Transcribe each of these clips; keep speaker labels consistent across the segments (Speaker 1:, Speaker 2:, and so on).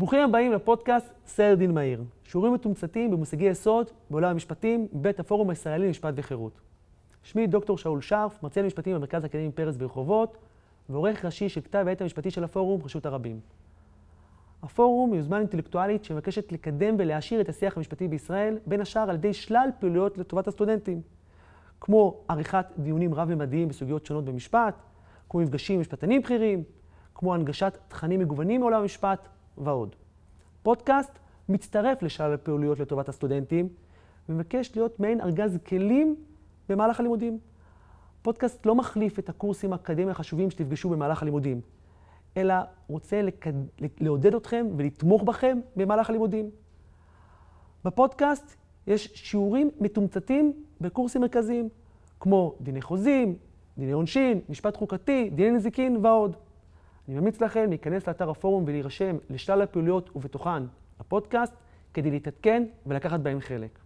Speaker 1: ברוכים הבאים לפודקאסט סדר דין מהיר. שיעורים מתומצתים במושגי יסוד בעולם המשפטים, מבית הפורום הישראלי למשפט וחירות. שמי דוקטור שאול שרף, מרצה למשפטים במרכז האקדמי פרס ברחובות, ועורך ראשי של כתב העת המשפטי של הפורום, רשות הרבים. הפורום היא יוזמה אינטלקטואלית שמבקשת לקדם ולהעשיר את השיח המשפטי בישראל, בין השאר על ידי שלל פעילויות לטובת הסטודנטים, כמו עריכת דיונים רב-ממדיים בסוגיות שונות במשפט, כמו מפגשים עם משפטנים בכירים, כמו הנגשת תכנים מגוונים מעולם המשפט ועוד. פודקאסט מצטרף לשלל הפעילויות לטובת הסטודנטים, ומבקש להיות מעין ארגז כלים במהלך הלימודים. פודקאסט לא מחליף את הקורסים האקדמיים החשובים שתפגשו במהלך הלימודים, אלא רוצה לקד... לעודד אתכם ולתמוך בכם במהלך הלימודים. בפודקאסט יש שיעורים מתומצתים בקורסים מרכזיים, כמו דיני חוזים, דיני עונשין, משפט חוקתי, דיני נזיקין ועוד. אני ממליץ לכם להיכנס לאתר הפורום ולהירשם לשלל הפעילויות ובתוכן הפודקאסט, כדי להתעדכן ולקחת בהם חלק.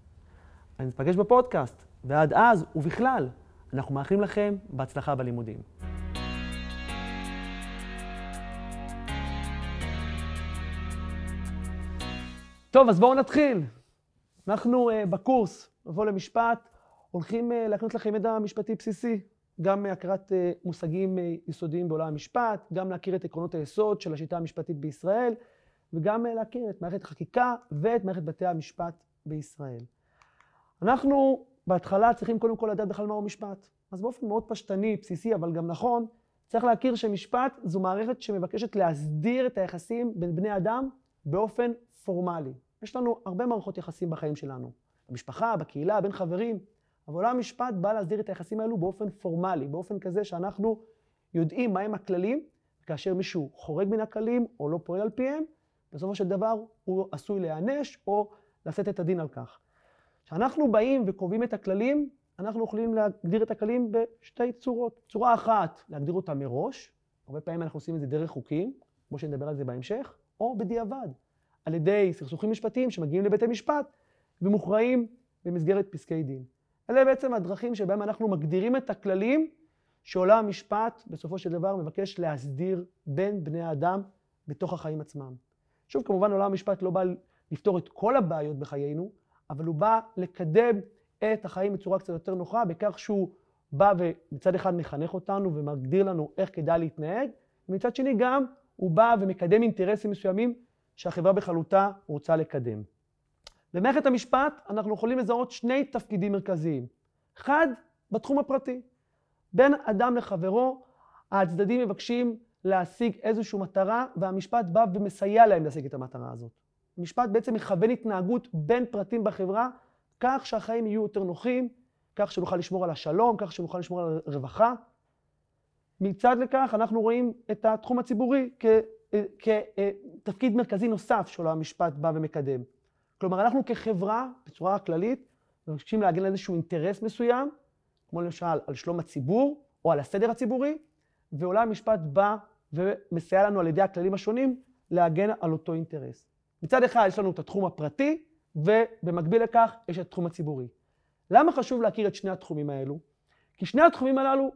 Speaker 1: אני נפגש בפודקאסט, ועד אז ובכלל, אנחנו מאחלים לכם בהצלחה בלימודים. טוב, אז בואו נתחיל. אנחנו uh, בקורס, מבוא למשפט, הולכים uh, להקנות לכם ידע משפטי בסיסי, גם מהכרת uh, מושגים uh, יסודיים בעולם המשפט, גם להכיר את עקרונות היסוד של השיטה המשפטית בישראל, וגם uh, להכיר את מערכת החקיקה ואת מערכת בתי המשפט בישראל. אנחנו בהתחלה צריכים קודם כל לדעת בכלל מהו משפט. אז באופן מאוד פשטני, בסיסי, אבל גם נכון, צריך להכיר שמשפט זו מערכת שמבקשת להסדיר את היחסים בין בני אדם באופן פורמלי. יש לנו הרבה מערכות יחסים בחיים שלנו, במשפחה, בקהילה, בין חברים, אבל עולם המשפט בא להסדיר את היחסים האלו באופן פורמלי, באופן כזה שאנחנו יודעים מהם הכללים, כאשר מישהו חורג מן הכללים או לא פועל על פיהם, בסופו של דבר הוא עשוי להיענש או לשאת את הדין על כך. כשאנחנו באים וקובעים את הכללים, אנחנו יכולים להגדיר את הכללים בשתי צורות. צורה אחת, להגדיר אותם מראש, הרבה פעמים אנחנו עושים את זה דרך חוקים, כמו שנדבר על זה בהמשך, או בדיעבד, על ידי סכסוכים משפטיים שמגיעים לבתי משפט ומוכרעים במסגרת פסקי דין. אלה בעצם הדרכים שבהם אנחנו מגדירים את הכללים שעולם המשפט בסופו של דבר מבקש להסדיר בין בני האדם בתוך החיים עצמם. שוב, כמובן עולם המשפט לא בא לפתור את כל הבעיות בחיינו, אבל הוא בא לקדם את החיים בצורה קצת יותר נוחה, בכך שהוא בא ומצד אחד מחנך אותנו ומגדיר לנו איך כדאי להתנהג, ומצד שני גם הוא בא ומקדם אינטרסים מסוימים שהחברה בכללותה רוצה לקדם. במערכת המשפט אנחנו יכולים לזהות שני תפקידים מרכזיים. אחד, בתחום הפרטי. בין אדם לחברו, הצדדים מבקשים להשיג איזושהי מטרה, והמשפט בא ומסייע להם להשיג את המטרה הזאת. המשפט בעצם מכוון התנהגות בין פרטים בחברה, כך שהחיים יהיו יותר נוחים, כך שנוכל לשמור על השלום, כך שנוכל לשמור על הרווחה. מצד לכך אנחנו רואים את התחום הציבורי כתפקיד מרכזי נוסף שעולם המשפט בא ומקדם. כלומר, אנחנו כחברה, בצורה כללית, מבקשים להגן על איזשהו אינטרס מסוים, כמו למשל על שלום הציבור או על הסדר הציבורי, ועולם המשפט בא ומסייע לנו על ידי הכללים השונים להגן על אותו אינטרס. מצד אחד יש לנו את התחום הפרטי, ובמקביל לכך יש את התחום הציבורי. למה חשוב להכיר את שני התחומים האלו? כי שני התחומים הללו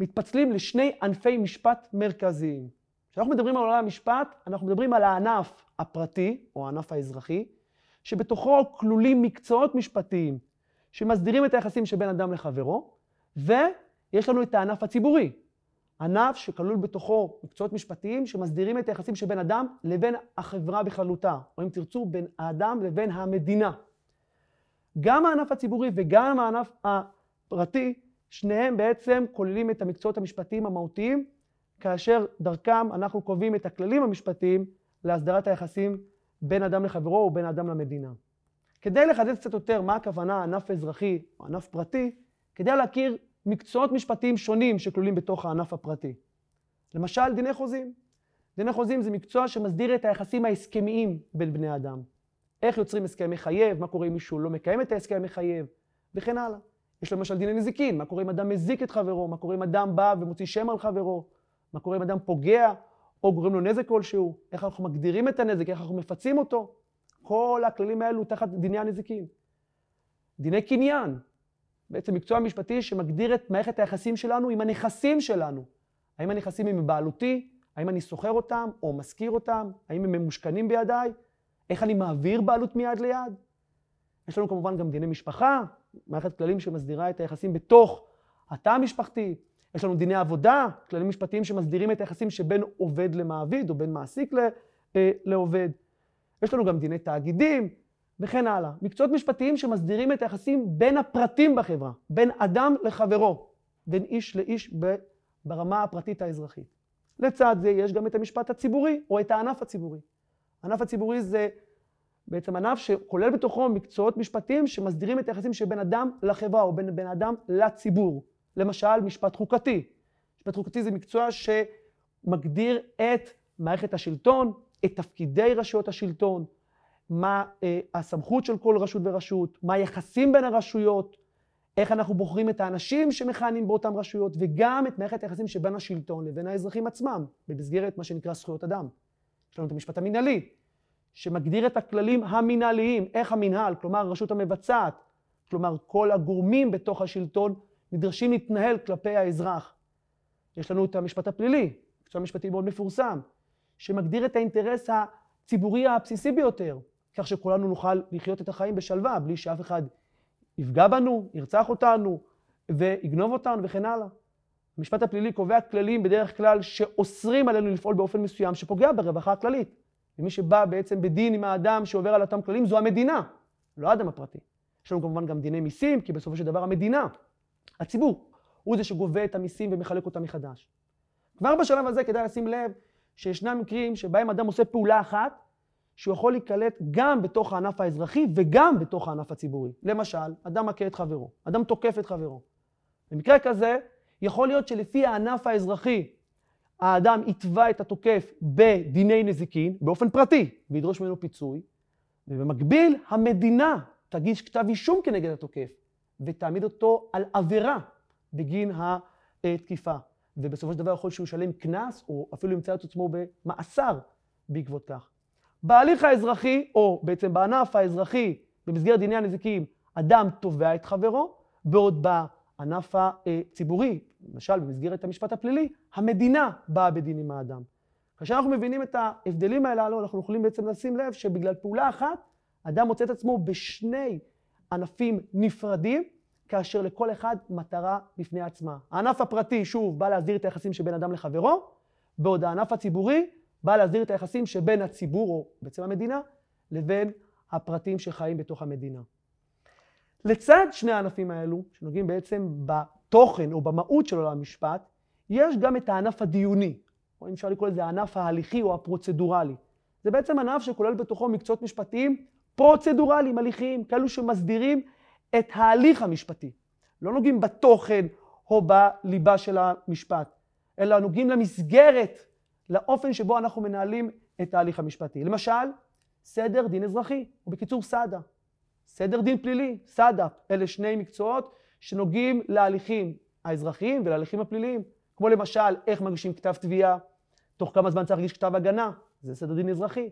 Speaker 1: מתפצלים לשני ענפי משפט מרכזיים. כשאנחנו מדברים על עולם המשפט, אנחנו מדברים על הענף הפרטי, או הענף האזרחי, שבתוכו כלולים מקצועות משפטיים שמסדירים את היחסים שבין אדם לחברו, ויש לנו את הענף הציבורי, ענף שכלול בתוכו מקצועות משפטיים שמסדירים את היחסים שבין אדם לבין החברה בכללותה, או אם תרצו, בין האדם לבין המדינה. גם הענף הציבורי וגם הענף הפרטי, שניהם בעצם כוללים את המקצועות המשפטיים המהותיים, כאשר דרכם אנחנו קובעים את הכללים המשפטיים להסדרת היחסים בין אדם לחברו ובין אדם למדינה. כדי לחדד קצת יותר מה הכוונה ענף אזרחי או ענף פרטי, כדי להכיר מקצועות משפטיים שונים שכלולים בתוך הענף הפרטי. למשל, דיני חוזים. דיני חוזים זה מקצוע שמסדיר את היחסים ההסכמיים בין בני אדם. איך יוצרים הסכם מחייב, מה קורה אם מישהו לא מקיים את ההסכם המחייב, וכן הלאה. יש למשל דיני נזיקין, מה קורה אם אדם מזיק את חברו, מה קורה אם אדם בא ומוציא שם על חברו, מה קורה אם אדם פוגע או גורם לו נזק כלשהו, איך אנחנו מגדירים את הנזק, איך אנחנו מפצים אותו. כל הכללים האלו תחת דיני הנזיקין. דיני קניין, בעצם מקצוע משפטי שמגדיר את מערכת היחסים שלנו עם הנכסים שלנו. האם הנכסים הם בבעלותי, האם אני שוכר אותם או משכיר אותם? האם הם ממושכנים בידיי? איך אני מעביר בעלות מיד ליד? יש לנו כמובן גם דיני משפחה, מערכת כללים שמסדירה את היחסים בתוך התא המשפחתי. יש לנו דיני עבודה, כללים משפטיים שמסדירים את היחסים שבין עובד למעביד או בין מעסיק אה, לעובד. יש לנו גם דיני תאגידים וכן הלאה. מקצועות משפטיים שמסדירים את היחסים בין הפרטים בחברה, בין אדם לחברו, בין איש לאיש ברמה הפרטית האזרחית. לצד זה יש גם את המשפט הציבורי או את הענף הציבורי. הענף הציבורי זה בעצם ענף שכולל בתוכו מקצועות משפטיים שמסדירים את היחסים שבין אדם לחברה או בין בן אדם לציבור. למשל, משפט חוקתי. משפט חוקתי זה מקצוע שמגדיר את מערכת השלטון, את תפקידי רשויות השלטון, מה אה, הסמכות של כל רשות ורשות, מה היחסים בין הרשויות, איך אנחנו בוחרים את האנשים שמכהנים באותן רשויות, וגם את מערכת היחסים שבין השלטון לבין האזרחים עצמם, במסגרת מה שנקרא זכויות אדם. יש לנו את המשפט המינהלי, שמגדיר את הכללים המינהליים, איך המינהל, כלומר הרשות המבצעת, כלומר כל הגורמים בתוך השלטון, נדרשים להתנהל כלפי האזרח. יש לנו את המשפט הפלילי, מקצוע משפטי מאוד מפורסם, שמגדיר את האינטרס הציבורי הבסיסי ביותר, כך שכולנו נוכל לחיות את החיים בשלווה, בלי שאף אחד יפגע בנו, ירצח אותנו ויגנוב אותנו וכן הלאה. המשפט הפלילי קובע כללים בדרך כלל שאוסרים עלינו לפעול באופן מסוים שפוגע ברווחה הכללית. ומי שבא בעצם בדין עם האדם שעובר על אותם כללים זו המדינה, לא האדם הפרטי. יש לנו כמובן גם דיני מיסים, כי בסופו של דבר המדינה, הציבור, הוא זה שגובה את המיסים ומחלק אותם מחדש. כבר בשלב הזה כדאי לשים לב שישנם מקרים שבהם אדם עושה פעולה אחת, שהוא יכול להיקלט גם בתוך הענף האזרחי וגם בתוך הענף הציבורי. למשל, אדם מכה את חברו, אדם תוקף את חברו. במקרה כזה, יכול להיות שלפי הענף האזרחי, האדם יתבע את התוקף בדיני נזיקין, באופן פרטי, וידרוש ממנו פיצוי, ובמקביל, המדינה תגיש כתב אישום כנגד התוקף, ותעמיד אותו על עבירה בגין התקיפה. ובסופו של דבר יכול שהוא ישלם קנס, או אפילו ימצא את עצמו במאסר בעקבות כך. בהליך האזרחי, או בעצם בענף האזרחי, במסגרת דיני הנזיקים, אדם תובע את חברו, בעוד בענף הציבורי, למשל במסגרת המשפט הפלילי, המדינה באה בדין עם האדם. כאשר אנחנו מבינים את ההבדלים הללו, אנחנו יכולים בעצם לשים לב שבגלל פעולה אחת, אדם מוצא את עצמו בשני ענפים נפרדים, כאשר לכל אחד מטרה בפני עצמה. הענף הפרטי, שוב, בא להסדיר את היחסים שבין אדם לחברו, בעוד הענף הציבורי בא להסדיר את היחסים שבין הציבור, או בעצם המדינה, לבין הפרטים שחיים בתוך המדינה. לצד שני הענפים האלו, שנוגעים בעצם בתוכן או במהות של עולם המשפט, יש גם את הענף הדיוני, או אם אפשר לקרוא לזה הענף ההליכי או הפרוצדורלי. זה בעצם ענף שכולל בתוכו מקצועות משפטיים פרוצדורליים, הליכיים, כאלו שמסדירים את ההליך המשפטי. לא נוגעים בתוכן או בליבה של המשפט, אלא נוגעים למסגרת לאופן שבו אנחנו מנהלים את ההליך המשפטי. למשל, סדר דין אזרחי, או בקיצור סד"א. סדר דין פלילי, סד"א, אלה שני מקצועות שנוגעים להליכים האזרחיים ולהליכים הפליליים. כמו למשל, איך מגישים כתב תביעה, תוך כמה זמן צריך להגיש כתב הגנה, זה סדר דין אזרחי.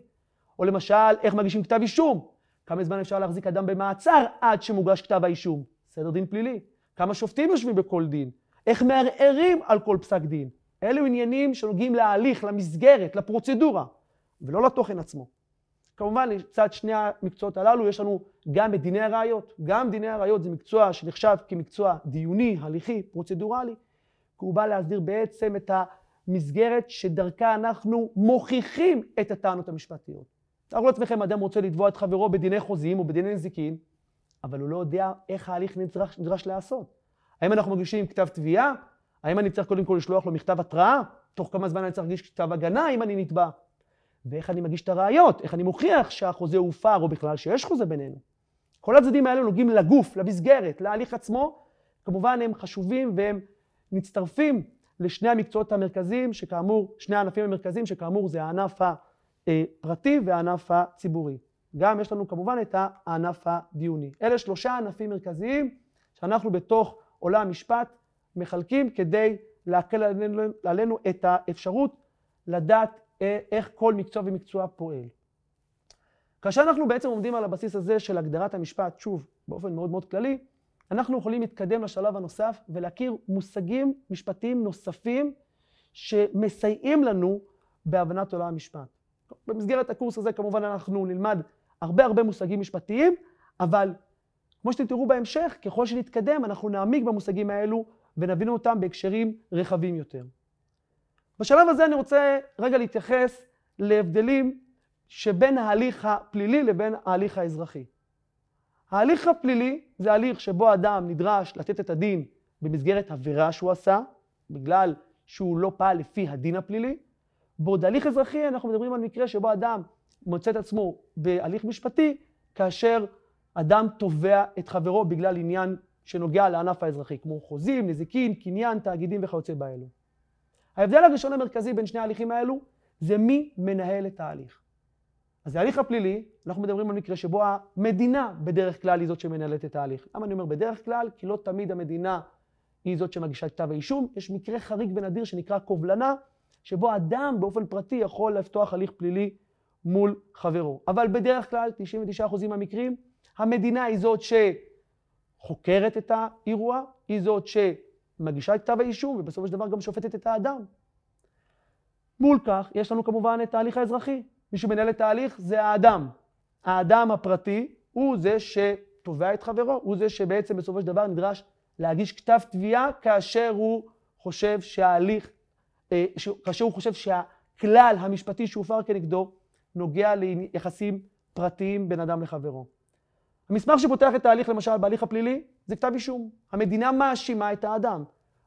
Speaker 1: או למשל, איך מגישים כתב אישום, כמה זמן אפשר להחזיק אדם במעצר עד שמוגש כתב האישום, סדר דין פלילי. כמה שופטים יושבים בכל דין, איך מערערים על כל פסק דין. אלו עניינים שנוגעים להליך, למסגרת, לפרוצדורה, ולא לתוכן עצמו. כמובן, לצד שני המקצועות הללו יש לנו גם את דיני הראיות. גם דיני הראיות זה מקצוע שנחשב כמקצוע דיוני, הליכי, פרוצדורלי, כי הוא בא להסדיר בעצם את המסגרת שדרכה אנחנו מוכיחים את הטענות המשפטיות. תארו לעצמכם, אדם רוצה לתבוע את חברו בדיני חוזים או בדיני נזיקין, אבל הוא לא יודע איך ההליך נדרש, נדרש לעשות. האם אנחנו מגישים כתב תביעה? האם אני צריך קודם כל לשלוח לו מכתב התראה? תוך כמה זמן אני צריך להגיש כתב הגנה אם אני נתבע? ואיך אני מגיש את הראיות? איך אני מוכיח שהחוזה הופר או בכלל שיש חוזה בינינו? כל הצדדים האלה נוגעים לגוף, למסגרת, להליך עצמו. כמובן הם חשובים והם מצטרפים לשני המקצועות המרכזיים, שכאמור, שני הענפים המרכזיים, שכאמור זה הענף הפרטי והענף הציבורי. גם יש לנו כמובן את הענף הדיוני. אלה שלושה ענפים מרכזיים שאנחנו בתוך עולם המשפט מחלקים כדי להקל עלינו, עלינו את האפשרות לדעת אה, איך כל מקצוע ומקצוע פועל. כאשר אנחנו בעצם עומדים על הבסיס הזה של הגדרת המשפט, שוב, באופן מאוד מאוד כללי, אנחנו יכולים להתקדם לשלב הנוסף ולהכיר מושגים משפטיים נוספים שמסייעים לנו בהבנת עולם המשפט. במסגרת הקורס הזה כמובן אנחנו נלמד הרבה הרבה מושגים משפטיים, אבל כמו שאתם תראו בהמשך, ככל שנתקדם אנחנו נעמיק במושגים האלו ונבין אותם בהקשרים רחבים יותר. בשלב הזה אני רוצה רגע להתייחס להבדלים שבין ההליך הפלילי לבין ההליך האזרחי. ההליך הפלילי זה הליך שבו אדם נדרש לתת את הדין במסגרת עבירה שהוא עשה, בגלל שהוא לא פעל לפי הדין הפלילי. בעוד הליך אזרחי אנחנו מדברים על מקרה שבו אדם מוצא את עצמו בהליך משפטי, כאשר אדם תובע את חברו בגלל עניין שנוגע לענף האזרחי, כמו חוזים, נזיקין, קניין, תאגידים וכיוצא באלו. ההבדל הראשון המרכזי בין שני ההליכים האלו זה מי מנהל את ההליך. אז ההליך הפלילי, אנחנו מדברים על מקרה שבו המדינה בדרך כלל היא זאת שמנהלת את ההליך. למה אני אומר בדרך כלל? כי לא תמיד המדינה היא זאת שמגישה כתב האישום. יש מקרה חריג ונדיר שנקרא קובלנה, שבו אדם באופן פרטי יכול לפתוח הליך פלילי מול חברו. אבל בדרך כלל, 99% מהמקרים, המדינה היא זאת שחוקרת את האירוע, היא זאת שמגישה את כתב האישום, ובסופו של דבר גם שופטת את האדם. מול כך, יש לנו כמובן את ההליך האזרחי. מי שמנהל את ההליך זה האדם. האדם הפרטי הוא זה שתובע את חברו, הוא זה שבעצם בסופו של דבר נדרש להגיש כתב תביעה כאשר הוא חושב שההליך, כאשר הוא חושב שהכלל המשפטי שהופר כנגדו נוגע ליחסים פרטיים בין אדם לחברו. המסמך שפותח את ההליך, למשל בהליך הפלילי, זה כתב אישום. המדינה מאשימה את האדם.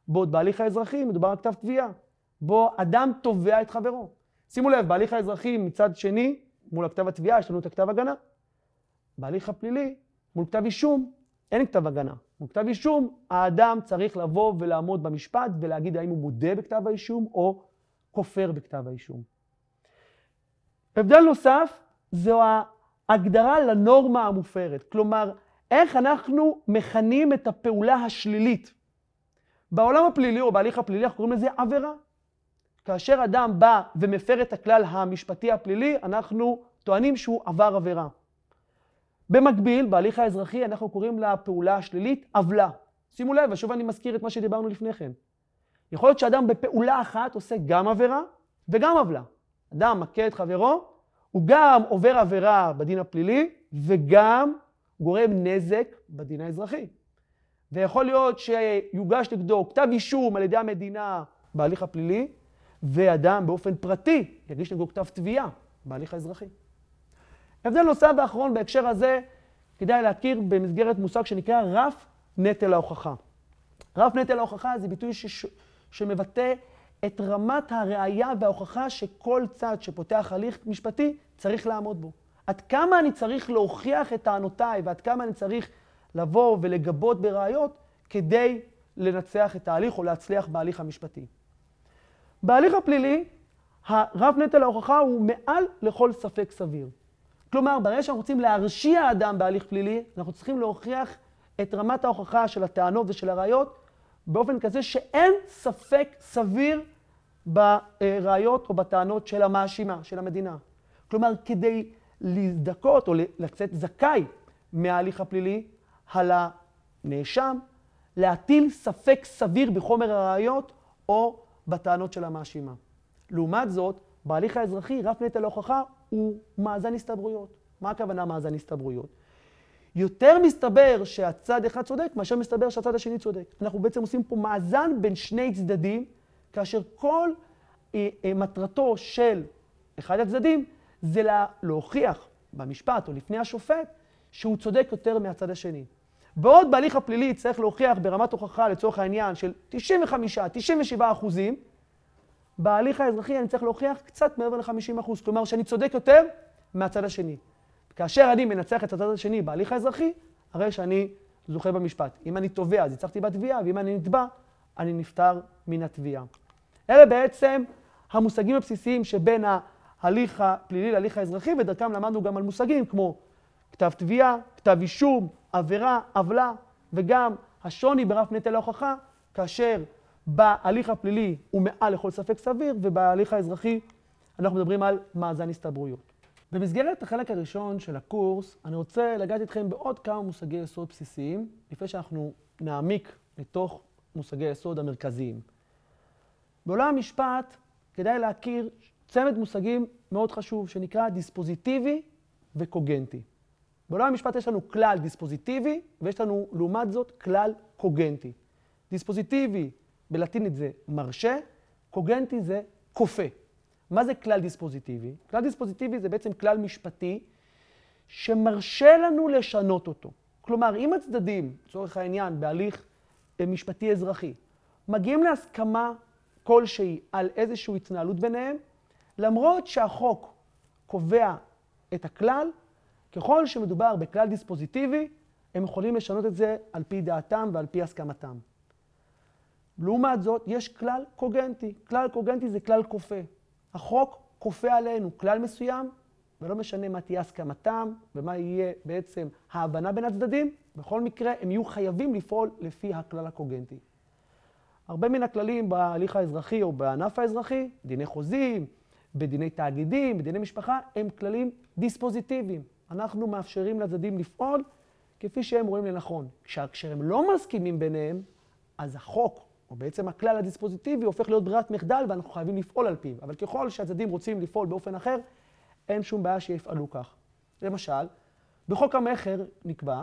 Speaker 1: בעוד בהליך האזרחי מדובר על כתב תביעה, בו אדם תובע את חברו. שימו לב, בהליך האזרחי מצד שני, מול הכתב התביעה יש לנו את הכתב הגנה. בהליך הפלילי, מול כתב אישום, אין כתב הגנה. מול כתב אישום, האדם צריך לבוא ולעמוד במשפט ולהגיד האם הוא מודה בכתב האישום או כופר בכתב האישום. הבדל נוסף זו ההגדרה לנורמה המופרת. כלומר, איך אנחנו מכנים את הפעולה השלילית. בעולם הפלילי או בהליך הפלילי אנחנו קוראים לזה עבירה. כאשר אדם בא ומפר את הכלל המשפטי הפלילי, אנחנו טוענים שהוא עבר עבירה. במקביל, בהליך האזרחי אנחנו קוראים לפעולה השלילית עוולה. שימו לב, ושוב אני מזכיר את מה שדיברנו לפני כן. יכול להיות שאדם בפעולה אחת עושה גם עבירה וגם עוולה. אדם מכה את חברו, הוא גם עובר עבירה בדין הפלילי וגם גורם נזק בדין האזרחי. ויכול להיות שיוגש נגדו כתב אישום על ידי המדינה בהליך הפלילי, ואדם באופן פרטי יגיש נגדו כתב תביעה בהליך האזרחי. הבדל נוסף ואחרון בהקשר הזה, כדאי להכיר במסגרת מושג שנקרא רף נטל ההוכחה. רף נטל ההוכחה זה ביטוי שש... שמבטא את רמת הראייה וההוכחה שכל צד שפותח הליך משפטי צריך לעמוד בו. עד כמה אני צריך להוכיח את טענותיי ועד כמה אני צריך לבוא ולגבות בראיות כדי לנצח את ההליך או להצליח בהליך המשפטי. בהליך הפלילי, הרב נטל ההוכחה הוא מעל לכל ספק סביר. כלומר, ברגע שאנחנו רוצים להרשיע אדם בהליך פלילי, אנחנו צריכים להוכיח את רמת ההוכחה של הטענות ושל הראיות באופן כזה שאין ספק סביר בראיות או בטענות של המאשימה, של המדינה. כלומר, כדי להזדכות או לצאת זכאי מההליך הפלילי, על הנאשם להטיל ספק סביר בחומר הראיות או בטענות של המאשימה. לעומת זאת, בהליך האזרחי רף נטל ההוכחה הוא מאזן הסתברויות. מה הכוונה מאזן הסתברויות? יותר מסתבר שהצד אחד צודק מאשר מסתבר שהצד השני צודק. אנחנו בעצם עושים פה מאזן בין שני צדדים, כאשר כל אה, אה, מטרתו של אחד הצדדים זה לה, להוכיח במשפט או לפני השופט שהוא צודק יותר מהצד השני. בעוד בהליך הפלילי צריך להוכיח ברמת הוכחה לצורך העניין של 95-97 אחוזים, בהליך האזרחי אני צריך להוכיח קצת מעבר ל-50 אחוז, כלומר שאני צודק יותר מהצד השני. כאשר אני מנצח את הצד השני בהליך האזרחי, הרי שאני זוכה במשפט. אם אני תובע, אז הצלחתי בתביעה, ואם אני נתבע, אני נפטר מן התביעה. אלה בעצם המושגים הבסיסיים שבין ההליך הפלילי להליך האזרחי, ודרכם למדנו גם על מושגים כמו כתב תביעה, כתב אישום, עבירה, עוולה, וגם השוני ברף נטל ההוכחה, כאשר בהליך הפלילי הוא מעל לכל ספק סביר, ובהליך האזרחי אנחנו מדברים על מאזן הסתברויות. במסגרת החלק הראשון של הקורס, אני רוצה לגעת איתכם בעוד כמה מושגי יסוד בסיסיים, לפני שאנחנו נעמיק לתוך מושגי היסוד המרכזיים. בעולם המשפט כדאי להכיר צמד מושגים מאוד חשוב שנקרא דיספוזיטיבי וקוגנטי. בעולם המשפט יש לנו כלל דיספוזיטיבי ויש לנו לעומת זאת כלל קוגנטי. דיספוזיטיבי בלטינית זה מרשה, קוגנטי זה כופה. מה זה כלל דיספוזיטיבי? כלל דיספוזיטיבי זה בעצם כלל משפטי שמרשה לנו לשנות אותו. כלומר, אם הצדדים, לצורך העניין, בהליך משפטי אזרחי, מגיעים להסכמה כלשהי על איזושהי התנהלות ביניהם, למרות שהחוק קובע את הכלל, ככל שמדובר בכלל דיספוזיטיבי, הם יכולים לשנות את זה על פי דעתם ועל פי הסכמתם. לעומת זאת, יש כלל קוגנטי. כלל קוגנטי זה כלל כופה. החוק כופה עלינו כלל מסוים, ולא משנה מה תהיה הסכמתם ומה יהיה בעצם ההבנה בין הצדדים, בכל מקרה הם יהיו חייבים לפעול לפי הכלל הקוגנטי. הרבה מן הכללים בהליך האזרחי או בענף האזרחי, דיני חוזים, בדיני תאגידים, בדיני משפחה, הם כללים דיספוזיטיביים. אנחנו מאפשרים לצדדים לפעול כפי שהם רואים לנכון. כשהם לא מסכימים ביניהם, אז החוק, או בעצם הכלל הדיספוזיטיבי, הופך להיות ברירת מחדל ואנחנו חייבים לפעול על פיו. אבל ככל שהצדדים רוצים לפעול באופן אחר, אין שום בעיה שיפעלו כך. למשל, בחוק המכר נקבע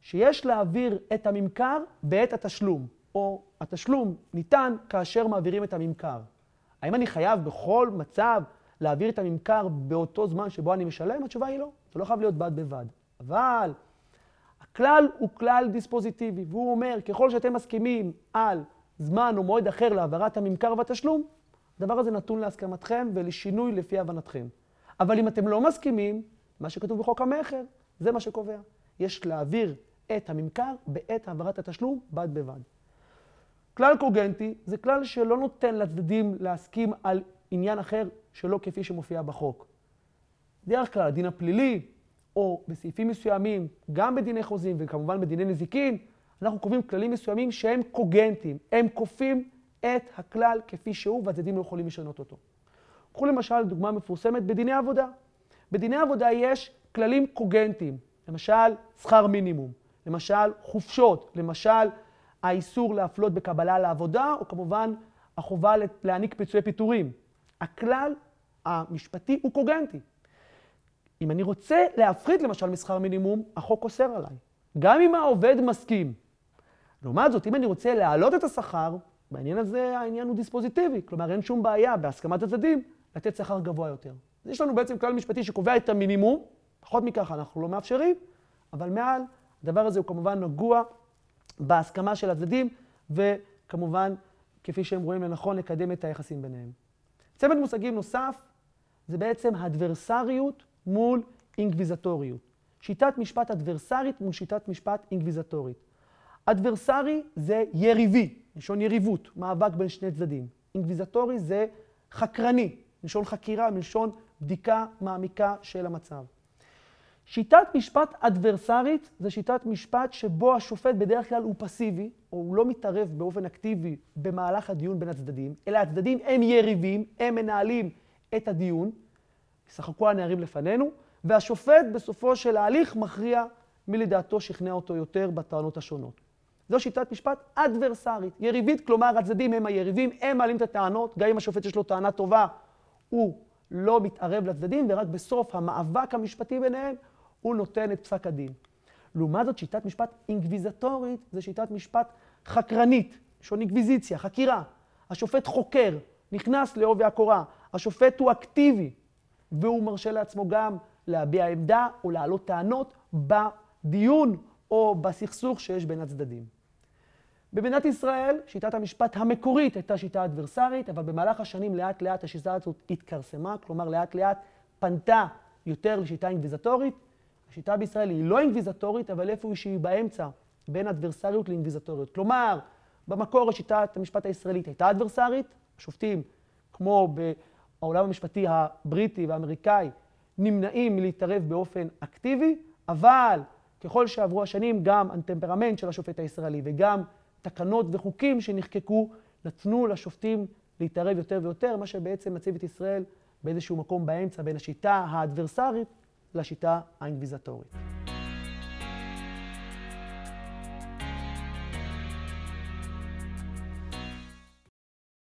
Speaker 1: שיש להעביר את הממכר בעת התשלום, או התשלום ניתן כאשר מעבירים את הממכר. האם אני חייב בכל מצב להעביר את הממכר באותו זמן שבו אני משלם? התשובה היא לא. זה לא חייב להיות בד בבד. אבל הכלל הוא כלל דיספוזיטיבי, והוא אומר, ככל שאתם מסכימים על זמן או מועד אחר להעברת הממכר והתשלום, הדבר הזה נתון להסכמתכם ולשינוי לפי הבנתכם. אבל אם אתם לא מסכימים, מה שכתוב בחוק המכר, זה מה שקובע. יש להעביר את הממכר בעת העברת התשלום בד בבד. כלל קוגנטי זה כלל שלא נותן לצדדים להסכים על עניין אחר שלא כפי שמופיע בחוק. דרך כלל, הדין הפלילי, או בסעיפים מסוימים, גם בדיני חוזים וכמובן בדיני נזיקין, אנחנו קובעים כללים מסוימים שהם קוגנטיים. הם כופים את הכלל כפי שהוא, והצדדים לא יכולים לשנות אותו. קחו למשל דוגמה מפורסמת בדיני עבודה. בדיני עבודה יש כללים קוגנטיים, למשל שכר מינימום, למשל חופשות, למשל האיסור להפלות בקבלה לעבודה, או כמובן החובה להעניק פיצויי פיטורים. הכלל המשפטי הוא קוגנטי. אם אני רוצה להפחית למשל משכר מינימום, החוק אוסר עליי. גם אם העובד מסכים. לעומת זאת, אם אני רוצה להעלות את השכר, בעניין הזה העניין הוא דיספוזיטיבי. כלומר, אין שום בעיה בהסכמת הצדדים לתת שכר גבוה יותר. אז יש לנו בעצם כלל משפטי שקובע את המינימום, פחות מכך אנחנו לא מאפשרים, אבל מעל, הדבר הזה הוא כמובן נגוע בהסכמה של הצדדים, וכמובן, כפי שהם רואים לנכון, לקדם את היחסים ביניהם. צמד מושגים נוסף זה בעצם אדברסריות מול אינקוויזטוריות. שיטת משפט אדברסרית מול שיטת משפט אינקוויזטורית. אדברסרי זה יריבי, מלשון יריבות, מאבק בין שני צדדים. אינקוויזטורי זה חקרני, מלשון חקירה, מלשון בדיקה מעמיקה של המצב. שיטת משפט אדברסרית זה שיטת משפט שבו השופט בדרך כלל הוא פסיבי, או הוא לא מתערב באופן אקטיבי במהלך הדיון בין הצדדים, אלא הצדדים הם יריבים, הם מנהלים את הדיון, ישחקו הנערים לפנינו, והשופט בסופו של ההליך מכריע מי לדעתו שכנע אותו יותר בטענות השונות. זו שיטת משפט אדברסרית, יריבית, כלומר הצדדים הם היריבים, הם מעלים את הטענות, גם אם השופט יש לו טענה טובה, הוא לא מתערב לצדדים, ורק בסוף המאבק המשפטי ביניהם הוא נותן את פסק הדין. לעומת זאת, שיטת משפט אינקוויזטורית זה שיטת משפט חקרנית, לשון אינקוויזיציה, חקירה. השופט חוקר, נכנס לעובי הקורה, השופט הוא אקטיבי, והוא מרשה לעצמו גם להביע עמדה או להעלות טענות בדיון או בסכסוך שיש בין הצדדים. במדינת ישראל, שיטת המשפט המקורית הייתה שיטה אדברסרית, אבל במהלך השנים לאט לאט השיטה הזאת התכרסמה, כלומר לאט לאט פנתה יותר לשיטה אינקוויזטורית. השיטה בישראל היא לא אינקוויזטורית, אבל איפה שהיא באמצע, בין אדברסריות לאינקוויזטוריות. כלומר, במקור השיטת המשפט הישראלית הייתה אדברסרית, השופטים, כמו בעולם המשפטי הבריטי והאמריקאי, נמנעים מלהתערב באופן אקטיבי, אבל ככל שעברו השנים, גם הטמפרמנט של השופט הישראלי וגם תקנות וחוקים שנחקקו, נתנו לשופטים להתערב יותר ויותר, מה שבעצם מציב את ישראל באיזשהו מקום באמצע בין השיטה האדברסרית לשיטה האינקוויזטורית.